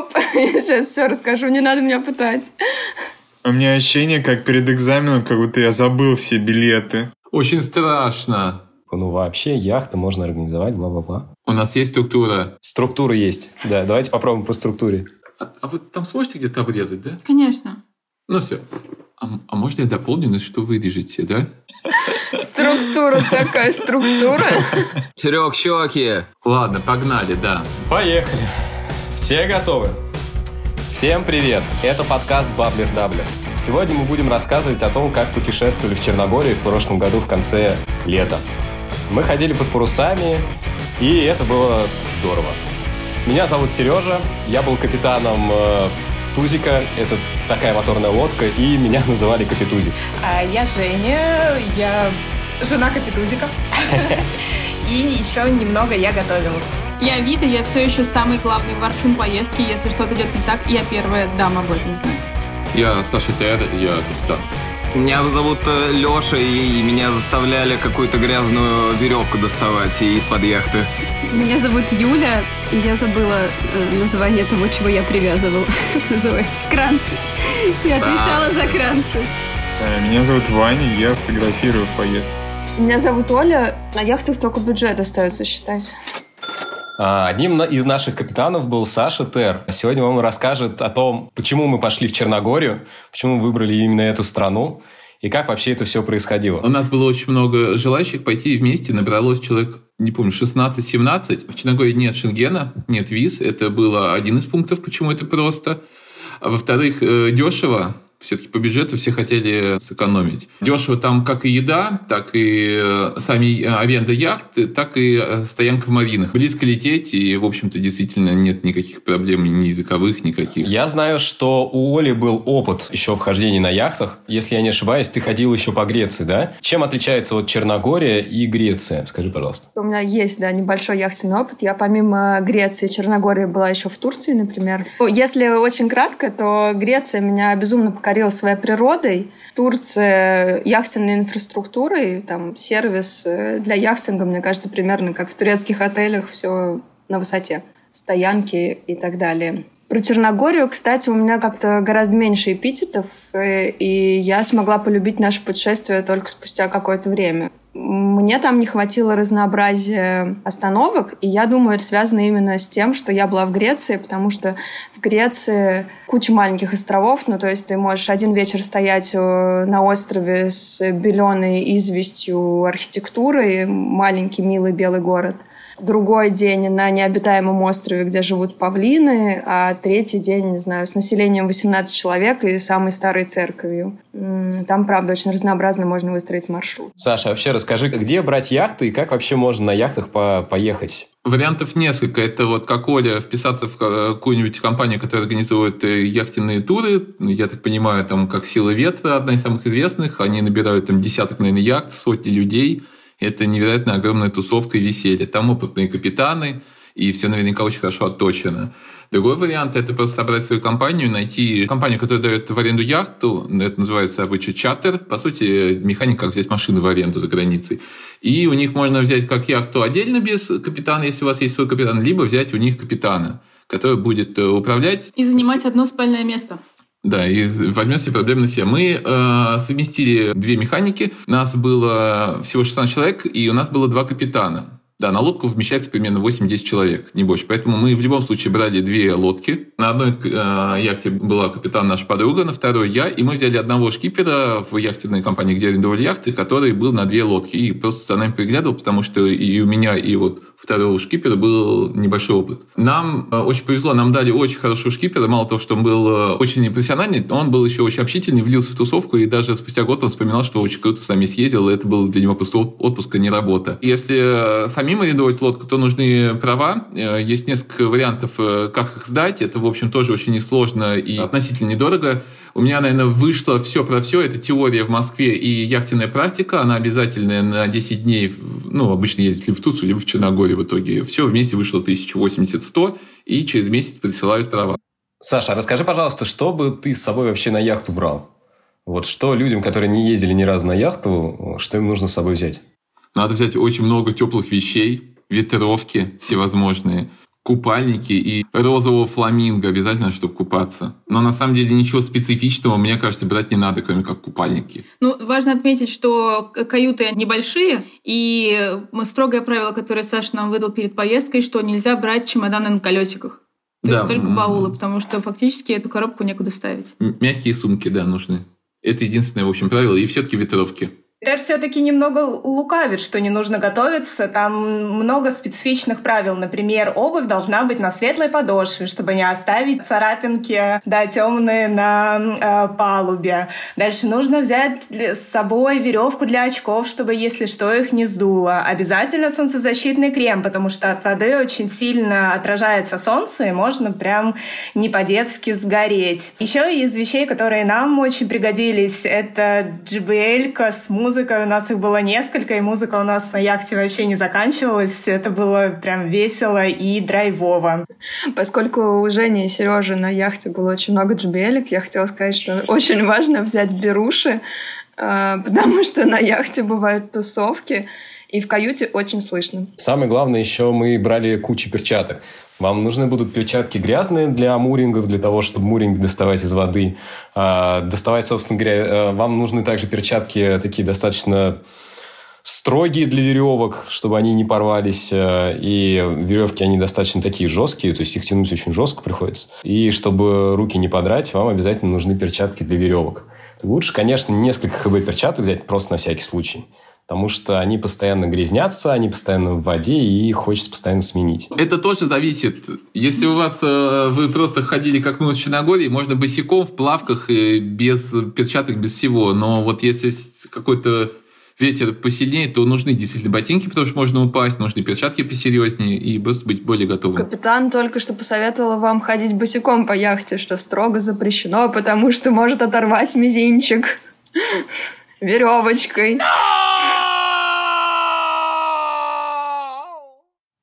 стоп, я сейчас все расскажу, не надо меня пытать. У меня ощущение, как перед экзаменом, как будто я забыл все билеты. Очень страшно. Ну, вообще, яхты можно организовать, бла-бла-бла. У нас есть структура. Структура есть. Да, давайте попробуем по структуре. А, а вы там сможете где-то обрезать, да? Конечно. Ну все. А, а можно я дополню, что вырежете, да? Структура такая, структура. Серег, щеки. Ладно, погнали, да. Поехали. Все готовы? Всем привет! Это подкаст Баблер Даблер. Сегодня мы будем рассказывать о том, как путешествовали в Черногории в прошлом году в конце лета. Мы ходили под парусами, и это было здорово. Меня зовут Сережа, я был капитаном э, Тузика, это такая моторная лодка, и меня называли Капитузик. А я Женя, я жена Капитузика. И еще немного я готовила. Я Вита, я все еще самый главный ворчун поездки. Если что-то идет не так, я первая дама об этом знать. Я Саша Тер, я капитан. Меня зовут э, Леша, и меня заставляли какую-то грязную веревку доставать из-под яхты. Меня зовут Юля, и я забыла э, название того, чего я привязывала. Как называется? Кранцы. Я отвечала за кранцы. Э, Меня зовут Ваня, я фотографирую в поездке. Меня зовут Оля, на яхтах только бюджет остается считать. А, Одним из наших капитанов был Саша Тер. Сегодня он расскажет о том, почему мы пошли в Черногорию, почему мы выбрали именно эту страну, и как вообще это все происходило. У нас было очень много желающих пойти вместе. Набралось человек, не помню, 16-17. В Черногории нет шенгена, нет виз. Это было один из пунктов, почему это просто. А во-вторых, э, дешево. Все-таки по бюджету все хотели сэкономить. Дешево там как и еда, так и э, сами э, аренда яхты, так и э, стоянка в маринах. Близко лететь, и, в общем-то, действительно нет никаких проблем ни языковых, никаких. Я знаю, что у Оли был опыт еще вхождения на яхтах. Если я не ошибаюсь, ты ходил еще по Греции, да? Чем отличается вот Черногория и Греция? Скажи, пожалуйста. У меня есть, да, небольшой яхтенный опыт. Я помимо Греции и Черногории была еще в Турции, например. Если очень кратко, то Греция меня безумно покорила своей природой. Турция яхтенной инфраструктурой, там сервис э, для яхтинга, мне кажется, примерно как в турецких отелях, все на высоте. Стоянки и так далее. Про Черногорию, кстати, у меня как-то гораздо меньше эпитетов, э, и я смогла полюбить наше путешествие только спустя какое-то время. Мне там не хватило разнообразия остановок, и я думаю, это связано именно с тем, что я была в Греции, потому что в Греции куча маленьких островов, ну то есть ты можешь один вечер стоять э, на острове с беленой известью архитектурой, маленький милый белый город, другой день на необитаемом острове, где живут павлины, а третий день, не знаю, с населением 18 человек и самой старой церковью. Там, правда, очень разнообразно можно выстроить маршрут. Саша, вообще расскажи, где брать яхты и как вообще можно на яхтах по- поехать? Вариантов несколько. Это вот как Оля вписаться в какую-нибудь компанию, которая организует э, яхтенные туры. Я так понимаю, там как «Сила ветра», одна из самых известных. Они набирают там десяток, наверное, яхт, сотни людей. Это невероятно огромная тусовка и веселье. Там опытные капитаны, и все наверняка очень хорошо отточено. Другой вариант – это просто собрать свою компанию, найти компанию, которая дает в аренду яхту, это называется обычно чаттер, по сути, механика, как взять машину в аренду за границей. И у них можно взять как яхту отдельно без капитана, если у вас есть свой капитан, либо взять у них капитана, который будет э, управлять И занимать одно спальное место. Да, и возьмем себе проблемы на себя. Мы э, совместили две механики. Нас было всего 16 человек, и у нас было два капитана. Да, на лодку вмещается примерно 8-10 человек, не больше. Поэтому мы в любом случае брали две лодки. На одной э, яхте была капитан наша подруга, на второй я. И мы взяли одного шкипера в яхтенной компании, где арендовали яхты, который был на две лодки. И просто за нами приглядывал, потому что и у меня, и вот второго шкипера был небольшой опыт. Нам э, очень повезло, нам дали очень хорошего шкипера. Мало того, что он был э, очень профессиональный, он был еще очень общительный, влился в тусовку, и даже спустя год он вспоминал, что очень круто с нами съездил, и это был для него просто от- отпуск, а не работа. Если э, самим арендовать лодку, то нужны права. Есть несколько вариантов, как их сдать. Это, в общем, тоже очень несложно и относительно недорого. У меня, наверное, вышло все про все. Это теория в Москве и яхтенная практика. Она обязательная на 10 дней. Ну, обычно ездить либо в Турцию, либо в Черногорию в итоге. Все вместе вышло 1080-100, и через месяц присылают права. Саша, расскажи, пожалуйста, что бы ты с собой вообще на яхту брал? Вот что людям, которые не ездили ни разу на яхту, что им нужно с собой взять? Надо взять очень много теплых вещей, ветровки всевозможные, купальники и розового фламинго обязательно, чтобы купаться. Но на самом деле ничего специфичного, мне кажется, брать не надо, кроме как купальники. Ну, важно отметить, что каюты небольшие, и строгое правило, которое Саша нам выдал перед поездкой, что нельзя брать чемоданы на колесиках. Да. Только баулы, потому что фактически эту коробку некуда ставить. Мягкие сумки, да, нужны. Это единственное, в общем, правило. И все-таки ветровки. Тер все-таки немного лукавит, что не нужно готовиться. Там много специфичных правил. Например, обувь должна быть на светлой подошве, чтобы не оставить царапинки, да, темные на э, палубе. Дальше нужно взять с собой веревку для очков, чтобы, если что, их не сдуло. Обязательно солнцезащитный крем, потому что от воды очень сильно отражается солнце, и можно прям не по-детски сгореть. Еще из вещей, которые нам очень пригодились, это JBL с музыкой. У нас их было несколько, и музыка у нас на яхте вообще не заканчивалась. Это было прям весело и драйвово. Поскольку у Жени и Сережи на яхте было очень много JBL, я хотела сказать, что очень важно взять беруши, а, потому что на яхте бывают тусовки, и в каюте очень слышно. Самое главное, еще мы брали кучу перчаток. Вам нужны будут перчатки грязные для мурингов, для того, чтобы муринг доставать из воды. А, доставать, собственно говоря, э, вам нужны также перчатки такие достаточно строгие для веревок, чтобы они не порвались. э, И веревки, они достаточно такие жесткие, то есть их тянуть очень жестко приходится. И чтобы руки не подрать, вам обязательно нужны перчатки для веревок. Лучше, конечно, несколько ХБ перчаток взять просто на всякий случай. Потому что они постоянно грязнятся, они постоянно в воде, и их хочется постоянно сменить. Это тоже зависит. Если у вас э, вы просто ходили как мы в Черногории, можно босиком в плавках и без перчаток, без всего. Но вот если какой-то ветер посильнее, то нужны действительно ботинки, потому что можно упасть, нужны перчатки посерьезнее и просто быть более готовым. Капитан только что посоветовала вам ходить босиком по яхте, что строго запрещено, потому что может оторвать мизинчик веревочкой.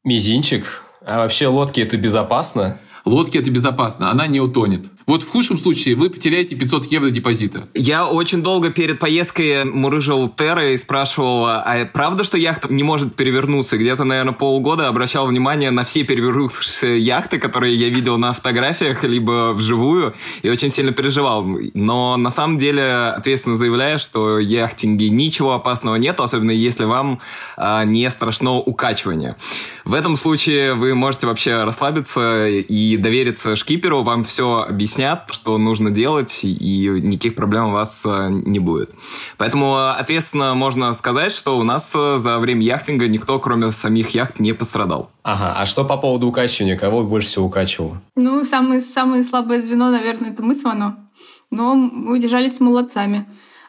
Мизинчик. А вообще лодки это безопасно? Лодки это безопасно, она не утонет. Вот в худшем случае вы потеряете 500 евро депозита. Я очень долго перед поездкой мурыжил Терра и спрашивал, а правда, что яхта не может перевернуться? Где-то, наверное, полгода обращал внимание на все перевернувшиеся яхты, которые я видел на фотографиях, либо вживую, и очень сильно переживал. Но на самом деле ответственно заявляю, что яхтинге ничего опасного нет, особенно если вам а, не страшно укачивание. В этом случае вы можете вообще расслабиться и довериться шкиперу, вам все объяснят, что нужно делать, и никаких проблем у вас э, не будет. Поэтому э, ответственно можно сказать, что у нас э, за время яхтинга никто, кроме самих яхт, не пострадал. Ага, а что по поводу укачивания? Кого больше всего укачивало? Ну, самое, самое слабое звено, наверное, это мы с Вано. Но мы удержались молодцами.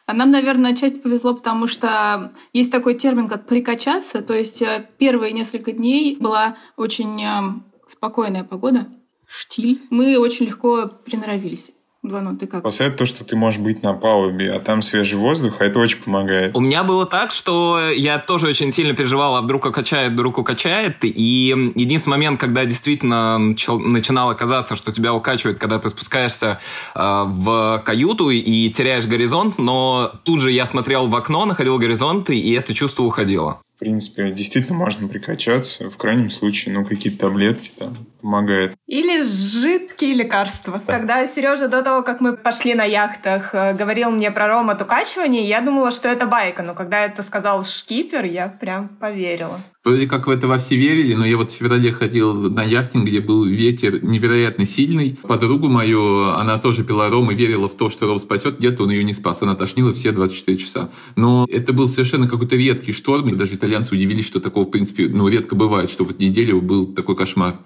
А нам, наверное, отчасти повезло, потому что есть такой термин, как прикачаться. То есть первые несколько дней была очень э, спокойная погода, штиль. Мы очень легко приноровились. Вано, ты как? Спасает то, что ты можешь быть на палубе, а там свежий воздух, а это очень помогает. У меня было так, что я тоже очень сильно переживал, а вдруг укачает, вдруг укачает. И единственный момент, когда действительно начал- начинало казаться, что тебя укачивает, когда ты спускаешься э, в каюту и теряешь горизонт, но тут же я смотрел в окно, находил горизонт, и это чувство уходило. В принципе, действительно можно прикачаться. В крайнем случае, ну, какие-то таблетки там помогают. Или жидкие лекарства. Когда Сережа до того, как мы пошли на яхтах, э, говорил мне про ром от укачивания, я думала, что это байка. Но когда это сказал шкипер, я прям поверила. Вроде как в это во все верили, но я вот в феврале ходил на яхтинг, где был ветер невероятно сильный. Подругу мою, она тоже пила ром и верила в то, что ром спасет. Где-то он ее не спас. Она тошнила все 24 часа. Но это был совершенно какой-то редкий шторм. И даже итальянцы удивились, что такого, в принципе, ну, редко бывает, что вот неделю был такой кошмар.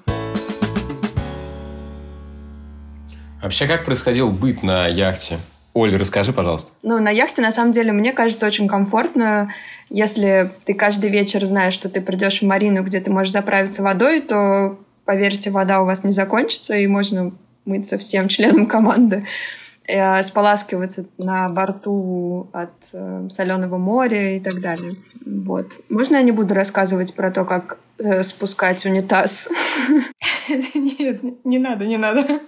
Вообще, как происходил быт на яхте? Оль, расскажи, пожалуйста. Ну, на яхте, на самом деле, мне кажется, очень комфортно. Если ты каждый вечер знаешь, что ты придешь в марину, где ты можешь заправиться водой, то, поверьте, вода у вас не закончится, и можно мыться всем членам команды, э, споласкиваться на борту от э, соленого моря и так далее. Вот. Можно я не буду рассказывать про то, как э, спускать унитаз? Нет, не надо, не надо.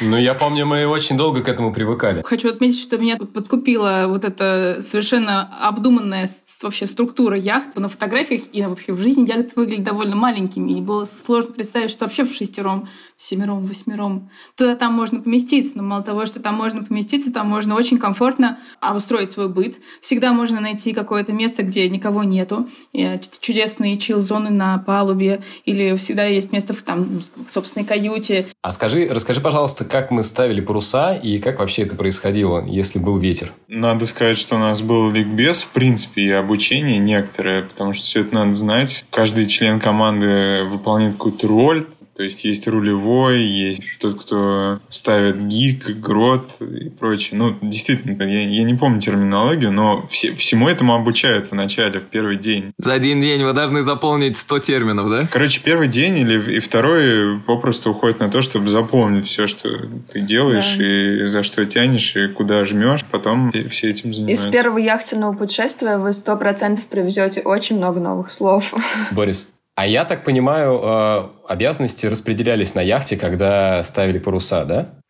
Ну, я помню, мы очень долго к этому привыкали. Хочу отметить, что меня подкупила вот эта совершенно обдуманная вообще структура яхт. На фотографиях и вообще в жизни яхты выглядят довольно маленькими. И было сложно представить, что вообще в шестером, в семером, в восьмером туда там можно поместиться. Но мало того, что там можно поместиться, там можно очень комфортно обустроить свой быт. Всегда можно найти какое-то место, где никого нету. И чудесные чил-зоны на палубе. Или всегда есть место в там, собственной каюте. А скажи, расскажи, пожалуйста, как мы ставили паруса и как вообще это происходило, если был ветер? Надо сказать, что у нас был ликбез, в принципе, и обучение некоторое, потому что все это надо знать. Каждый член команды выполняет какую-то роль, то есть есть рулевой, есть тот, кто ставит гик, грот и прочее. Ну, действительно, я, я не помню терминологию, но все, всему этому обучают в начале, в первый день. За один день вы должны заполнить 100 терминов, да? Короче, первый день или и второй попросту уходит на то, чтобы запомнить все, что ты делаешь, да. и за что тянешь, и куда жмешь. Потом все этим занимаются. Из первого яхтенного путешествия вы сто процентов привезете очень много новых слов. Борис, а я так понимаю, э, обязанности распределялись на яхте, когда ставили паруса, да?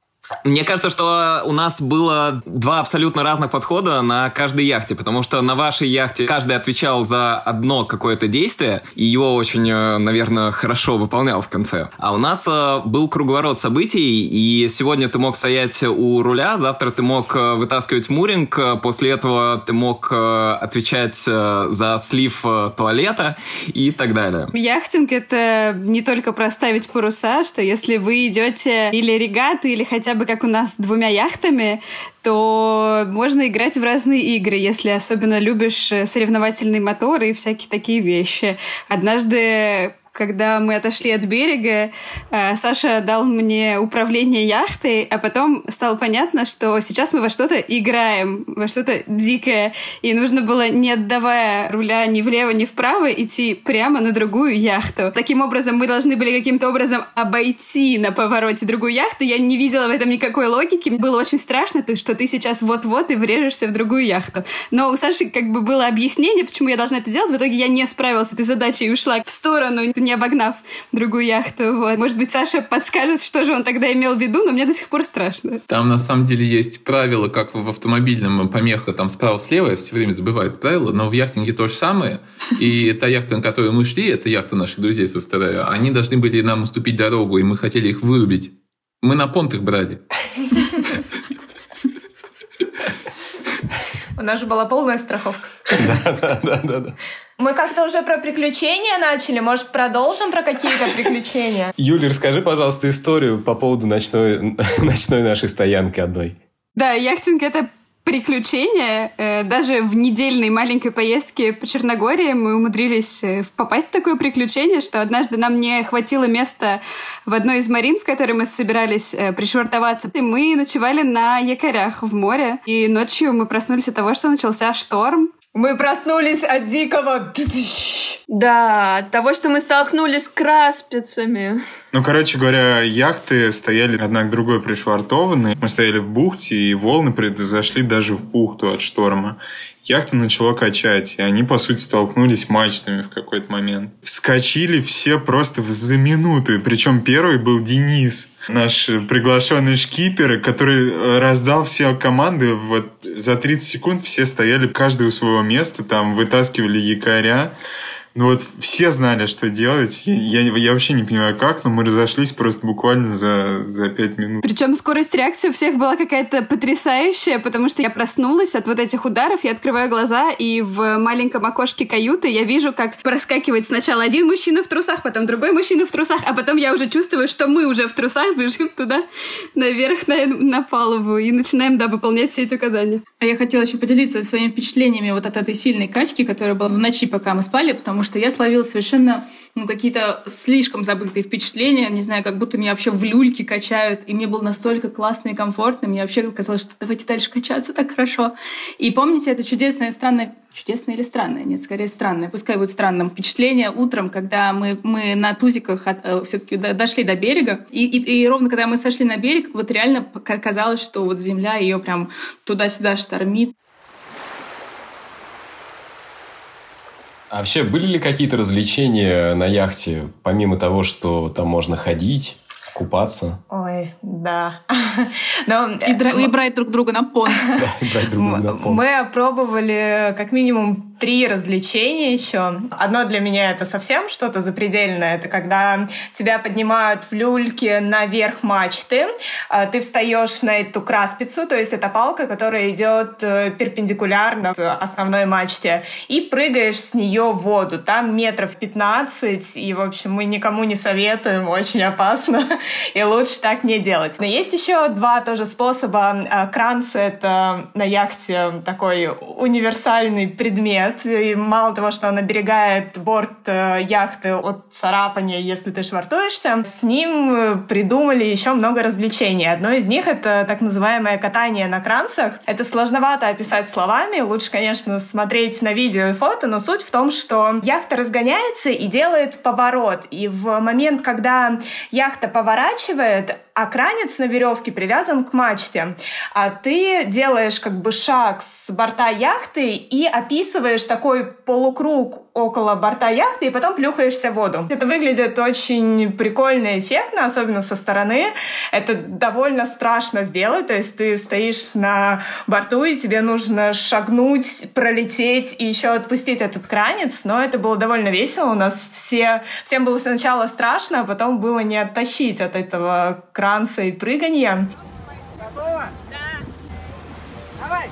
Мне кажется, что у нас было два абсолютно разных подхода на каждой яхте, потому что на вашей яхте каждый отвечал за одно какое-то действие, и его очень, э, наверное, хорошо выполнял в конце. А у нас э, был круговорот событий, и сегодня ты мог стоять у руля, завтра ты мог э, вытаскивать муринг, после этого ты мог отвечать за слив туалета и так далее. Яхтинг — это не только проставить паруса, что если вы идете или регаты, или хотя бы как у нас двумя яхтами, то можно играть в разные игры, если особенно любишь э, соревновательные моторы и всякие такие вещи. Однажды когда мы отошли от берега, э, Саша дал мне управление яхтой, а потом стало понятно, что сейчас мы во что-то играем, во что-то дикое, и нужно было, не отдавая руля ни влево, ни вправо, идти прямо на другую яхту. Таким образом, мы должны были каким-то образом обойти на повороте другую яхту. Я не видела в этом никакой логики. Было очень страшно, что ты сейчас вот-вот и врежешься в другую яхту. Но у Саши как бы было объяснение, почему я должна это делать. В итоге я не справилась с этой задачей и ушла в сторону не обогнав другую яхту. Вот. Может быть, Саша подскажет, что же он тогда имел в виду, но мне до сих пор страшно. Там на самом деле есть правила, как в автомобильном помеха там справа-слева, я все время забываю это правило, но в яхтинге то же самое. И та яхта, на которую мы шли, это яхта наших друзей со вторая, они должны были нам уступить дорогу, и мы хотели их вырубить. Мы на понт их брали. У нас же была полная страховка. Да, да, да, да, да. Мы как-то уже про приключения начали. Может, продолжим про какие-то приключения? Юля, расскажи, пожалуйста, историю по поводу ночной, ночной нашей стоянки одной. Да, яхтинг — это приключение. Э, даже в недельной маленькой поездке по Черногории мы умудрились э, попасть в такое приключение, что однажды нам не хватило места в одной из марин, в которой мы собирались э, пришвартоваться. И мы ночевали на якорях в море. И ночью мы проснулись от того, что начался шторм. Мы проснулись от дикого... Да, от того, что мы столкнулись с краспицами. Ну, короче говоря, яхты стояли одна к другой пришвартованы. Мы стояли в бухте, и волны произошли даже в бухту от шторма. Яхта начала качать, и они, по сути, столкнулись мачтами в какой-то момент. Вскочили все просто за минуту. Причем первый был Денис, наш приглашенный шкипер, который раздал все команды. Вот за 30 секунд все стояли каждый у своего места, там вытаскивали якоря. Ну вот все знали, что делать. Я, я, я вообще не понимаю, как, но мы разошлись просто буквально за, за пять минут. Причем скорость реакции у всех была какая-то потрясающая, потому что я проснулась от вот этих ударов, я открываю глаза, и в маленьком окошке каюты я вижу, как проскакивает сначала один мужчина в трусах, потом другой мужчина в трусах, а потом я уже чувствую, что мы уже в трусах бежим туда наверх на, на палубу и начинаем, да, выполнять все эти указания. А я хотела еще поделиться своими впечатлениями вот от этой сильной качки, которая была в ночи, пока мы спали, потому что я словила совершенно ну, какие-то слишком забытые впечатления, не знаю, как будто меня вообще в люльке качают, и мне было настолько классно и комфортно, мне вообще казалось, что давайте дальше качаться так хорошо. И помните, это чудесное, странное чудесное или странное? Нет, скорее странное. Пускай будет странным. Впечатление утром, когда мы, мы на тузиках э, все-таки дошли до берега. И, и, и ровно когда мы сошли на берег, вот реально казалось, что вот земля ее прям туда-сюда штормит. А вообще, были ли какие-то развлечения на яхте, помимо того, что там можно ходить, купаться? Ой, да. Но, и, дра- и брать друг друга на понт. брать друг друга на понт. Мы опробовали как минимум три развлечения еще. Одно для меня это совсем что-то запредельное. Это когда тебя поднимают в люльке наверх мачты, а ты встаешь на эту краспицу, то есть это палка, которая идет э, перпендикулярно основной мачте, и прыгаешь с нее в воду. Там метров 15, и, в общем, мы никому не советуем, очень опасно, и лучше так не делать. Но есть еще два тоже способа. А, Кранцы — это на яхте такой универсальный предмет, и мало того, что он оберегает борт э, яхты от царапания, если ты швартуешься, с ним э, придумали еще много развлечений. Одно из них — это так называемое катание на кранцах. Это сложновато описать словами, лучше, конечно, смотреть на видео и фото, но суть в том, что яхта разгоняется и делает поворот. И в момент, когда яхта поворачивает, а кранец на веревке привязан к мачте, а ты делаешь как бы шаг с борта яхты и описываешь такой полукруг около борта яхты и потом плюхаешься в воду. Это выглядит очень прикольно и эффектно, особенно со стороны. Это довольно страшно сделать, то есть ты стоишь на борту и тебе нужно шагнуть, пролететь и еще отпустить этот кранец, но это было довольно весело. У нас все, всем было сначала страшно, а потом было не оттащить от этого кранца и прыгания. Готово? Да. Давай!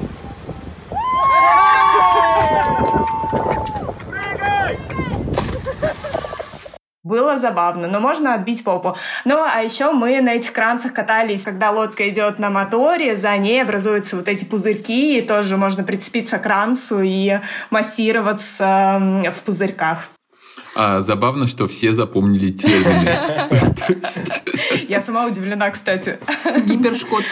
Было забавно, но можно отбить попу. Ну, а еще мы на этих кранцах катались, когда лодка идет на моторе, за ней образуются вот эти пузырьки, и тоже можно прицепиться к кранцу и массироваться в пузырьках. А, забавно, что все запомнили термины. Я сама удивлена, кстати. Гипершкот.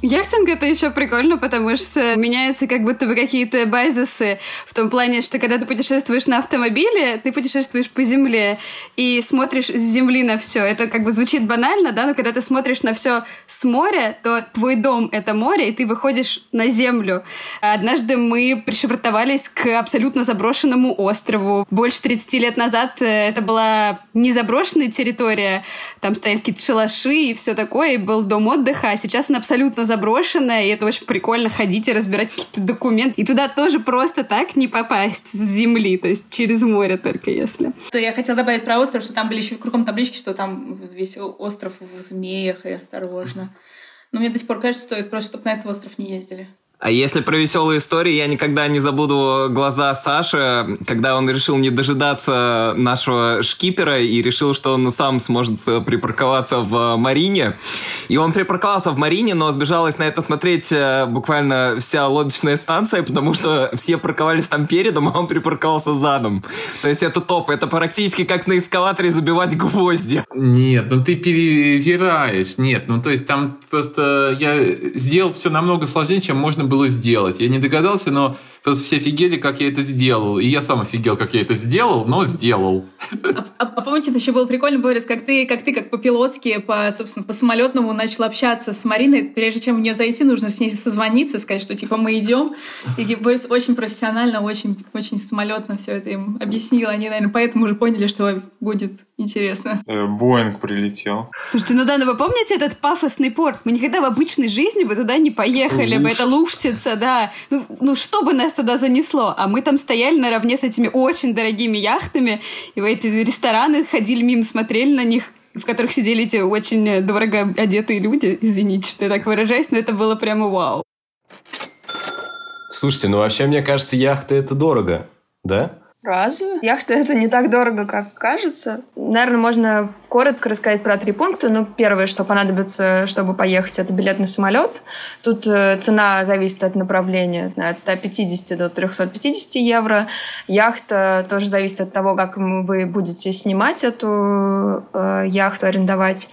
Яхтинг это еще прикольно, потому что меняются как будто бы какие-то базисы в том плане, что когда ты путешествуешь на автомобиле, ты путешествуешь по земле и смотришь с земли на все. Это как бы звучит банально, да, но когда ты смотришь на все с моря, то твой дом это море, и ты выходишь на землю. Однажды мы пришвартовались к абсолютно заброшенному острову. Больше 30 лет назад э, это была не заброшенная территория, там стояли какие-то шалаши и все такое, и был дом отдыха, а сейчас она абсолютно заброшенная, и это очень прикольно ходить и разбирать какие-то документы. И туда тоже просто так не попасть с земли, то есть через море только если. То я хотела добавить про остров, что там были еще кругом таблички, что там весь остров в змеях и осторожно. Но мне до сих пор кажется, стоит просто, чтобы на этот остров не ездили. А если про веселые истории, я никогда не забуду глаза Саши, когда он решил не дожидаться нашего шкипера и решил, что он сам сможет э, припарковаться в Марине. И он припарковался в Марине, но сбежалась на это смотреть э, буквально вся лодочная станция, потому что все парковались там передом, а он припарковался задом. То есть это топ. Это практически как на эскалаторе забивать гвозди. Нет, ну ты перевираешь. Нет, ну то есть там просто я сделал все намного сложнее, чем можно было сделать. Я не догадался, но просто все офигели, как я это сделал. И я сам офигел, как я это сделал, но сделал. А, а, а помните, это еще было прикольно, Борис, как ты, как ты, как по-пилотски, по, собственно, по самолетному начал общаться с Мариной. Прежде чем в нее зайти, нужно с ней созвониться, сказать, что типа мы идем. И Борис очень профессионально, очень, очень самолетно все это им объяснил. Они, наверное, поэтому уже поняли, что будет интересно. Э, Боинг прилетел. Слушайте, ну да, но вы помните этот пафосный порт? Мы никогда в обычной жизни бы туда не поехали бы. Это Лужтица, да. Ну, ну что бы нас туда занесло? А мы там стояли наравне с этими очень дорогими яхтами, и в эти рестораны ходили мимо, смотрели на них, в которых сидели эти очень дорого одетые люди. Извините, что я так выражаюсь, но это было прямо вау. Слушайте, ну вообще, мне кажется, яхты это дорого, да? Разве? Яхта это не так дорого, как кажется. Наверное, можно коротко рассказать про три пункта. Ну, первое, что понадобится, чтобы поехать, это билет на самолет. Тут э, цена зависит от направления, от 150 до 350 евро. Яхта тоже зависит от того, как вы будете снимать эту э, яхту, арендовать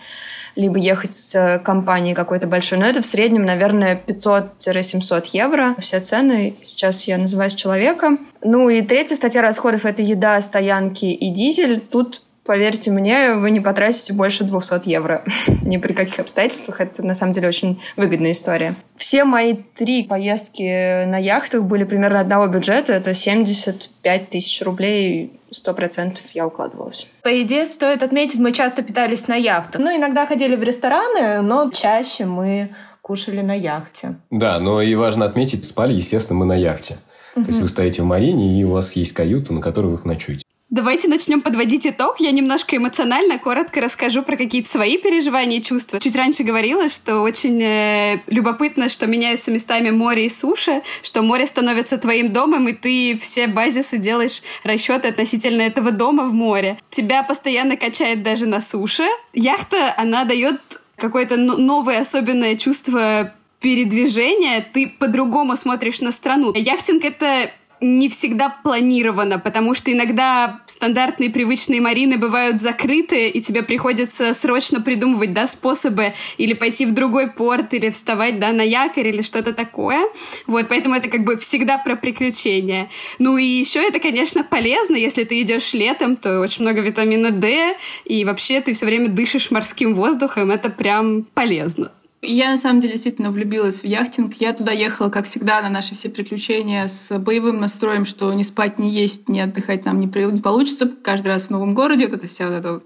либо ехать с компанией какой-то большой. Но это в среднем, наверное, 500-700 евро. Все цены. Сейчас я называю с человека. Ну и третья статья расходов — это еда, стоянки и дизель. Тут Поверьте мне, вы не потратите больше 200 евро. Ни при каких обстоятельствах. Это, на самом деле, очень выгодная история. Все мои три поездки на яхтах были примерно одного бюджета. Это 75 тысяч рублей. Сто процентов я укладывалась. По идее, стоит отметить, мы часто питались на яхтах. Ну, иногда ходили в рестораны, но чаще мы кушали на яхте. Да, но и важно отметить, спали, естественно, мы на яхте. То есть вы стоите в марине, и у вас есть каюта, на которой вы ночуете. Давайте начнем подводить итог. Я немножко эмоционально, коротко расскажу про какие-то свои переживания и чувства. Чуть раньше говорила, что очень э, любопытно, что меняются местами море и суша, что море становится твоим домом, и ты все базисы делаешь расчеты относительно этого дома в море. Тебя постоянно качает даже на суше. Яхта, она дает какое-то новое особенное чувство передвижения, ты по-другому смотришь на страну. Яхтинг — это не всегда планировано, потому что иногда стандартные привычные марины бывают закрыты, и тебе приходится срочно придумывать, да, способы или пойти в другой порт, или вставать, да, на якорь, или что-то такое. Вот, поэтому это как бы всегда про приключения. Ну и еще это, конечно, полезно, если ты идешь летом, то очень много витамина D, и вообще ты все время дышишь морским воздухом, это прям полезно. Я, на самом деле, действительно влюбилась в яхтинг. Я туда ехала, как всегда, на наши все приключения с боевым настроем, что не спать, не есть, не отдыхать нам не, не получится. Каждый раз в новом городе вот это вся вот эта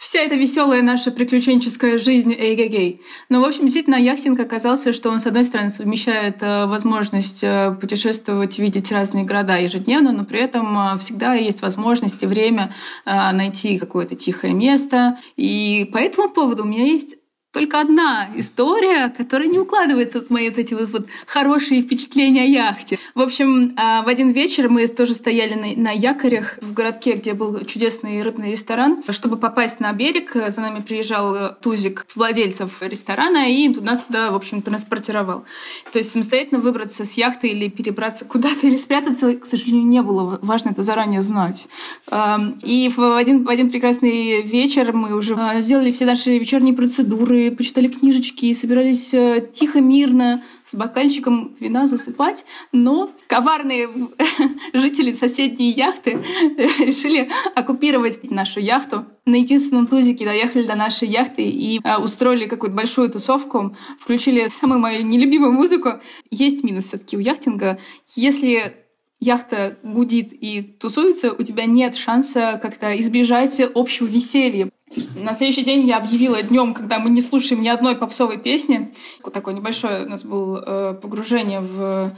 вся эта веселая наша приключенческая жизнь эй-гей-гей. Но, в общем, действительно, яхтинг оказался, что он, с одной стороны, совмещает э, возможность э, путешествовать, видеть разные города ежедневно, но при этом э, всегда есть возможность и время найти какое-то тихое место. И по этому поводу у меня есть только одна история, которая не укладывается в мои вот эти вот, вот хорошие впечатления о яхте. В общем, а, в один вечер мы тоже стояли на, на якорях в городке, где был чудесный рыбный ресторан. Чтобы попасть на берег, за нами приезжал тузик владельцев ресторана и нас туда, в общем, транспортировал. То есть самостоятельно выбраться с яхты или перебраться куда-то или спрятаться, к сожалению, не было. Важно это заранее знать. И в один, в один прекрасный вечер мы уже а, сделали все наши вечерние процедуры, почитали книжечки и собирались э, тихо, мирно с бокальчиком вина засыпать, но коварные жители соседней яхты решили оккупировать нашу яхту. На единственном тузике доехали до нашей яхты и э, устроили какую-то большую тусовку, включили самую мою нелюбимую музыку. Есть минус все таки у яхтинга. Если яхта гудит и тусуется, у тебя нет шанса как-то избежать общего веселья. На следующий день я объявила днем, когда мы не слушаем ни одной попсовой песни. Такое небольшое у нас было э, погружение в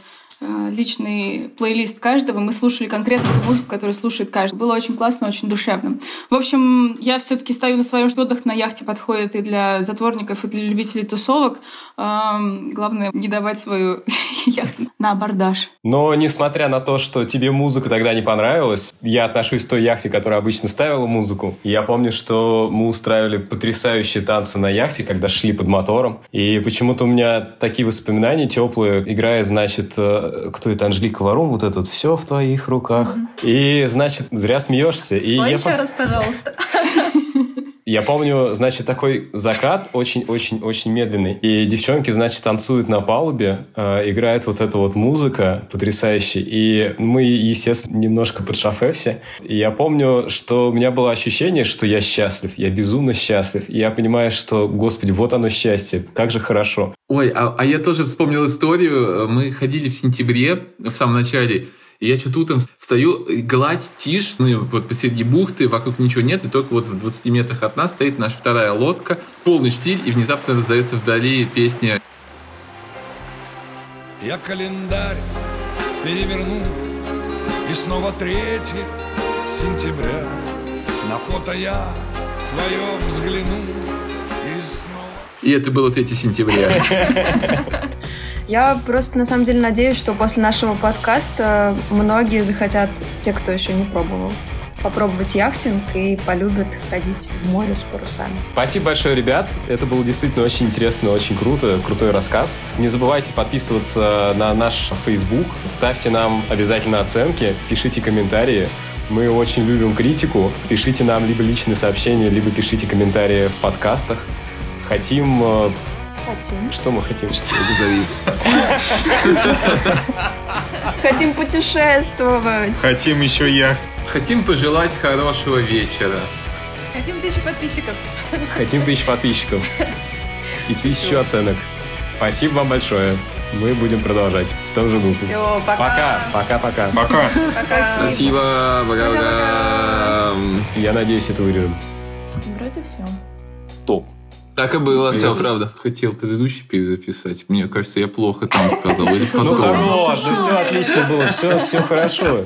Э, личный плейлист каждого. Мы слушали конкретно ту музыку, которую слушает каждый. Было очень классно, очень душевно. В общем, я все-таки стою на своем, что отдых на яхте подходит и для затворников, и для любителей тусовок. Главное, не давать свою яхту на абордаж. Но, несмотря на то, что тебе музыка тогда не понравилась, я отношусь к той яхте, которая обычно ставила музыку. Я помню, что мы устраивали потрясающие танцы на яхте, когда шли под мотором. И почему-то у меня такие воспоминания теплые. Играя, значит, э, кто это, Анжелика Варум, вот это вот все в твоих руках. Mm-hmm. И, значит, зря смеешься. Спой и я еще раз, пожалуйста. Я помню, значит, такой закат очень-очень-очень медленный. И девчонки, значит, танцуют на палубе, э, играет вот эта вот музыка потрясающая. И мы, естественно, немножко под шофе все. И я помню, что у меня было ощущение, что я счастлив. Я безумно счастлив. И я понимаю, что, господи, вот оно счастье. Как же хорошо. Ой, а, а я тоже вспомнил историю. Мы ходили в сентябре, в самом начале, и я что-то утром встаю, гладь, тишь, ну, вот посреди бухты, вокруг ничего нет, и только вот в 20 метрах от нас стоит наша вторая лодка, полный штиль, и внезапно раздается вдали песня Я календарь переверну, и снова 3 сентября. На фото я твое взгляну, и это было 3 сентября. Я просто на самом деле надеюсь, что после нашего подкаста многие захотят, те, кто еще не пробовал, попробовать яхтинг и полюбят ходить в море с парусами. Спасибо большое, ребят. Это было действительно очень интересно, очень круто, крутой рассказ. Не забывайте подписываться на наш Facebook, ставьте нам обязательно оценки, пишите комментарии. Мы очень любим критику. Пишите нам либо личные сообщения, либо пишите комментарии в подкастах. Хотим... Хотим. Что мы хотим? Что завис. Хотим путешествовать. Хотим еще яхт. Хотим пожелать хорошего вечера. Хотим тысячу подписчиков. Хотим тысячу подписчиков. И тысячу оценок. Спасибо вам большое. Мы будем продолжать в том же духе. Все, Пока, пока, пока. Пока. Пока. Спасибо, пока-пока. Я надеюсь, это вырежем. Вроде все. Топ. Так и было, все, Я правда. Хотел предыдущий перезаписать. Мне кажется, я плохо там сказал. Или Ну хорош, ну все отлично было, все, все хорошо.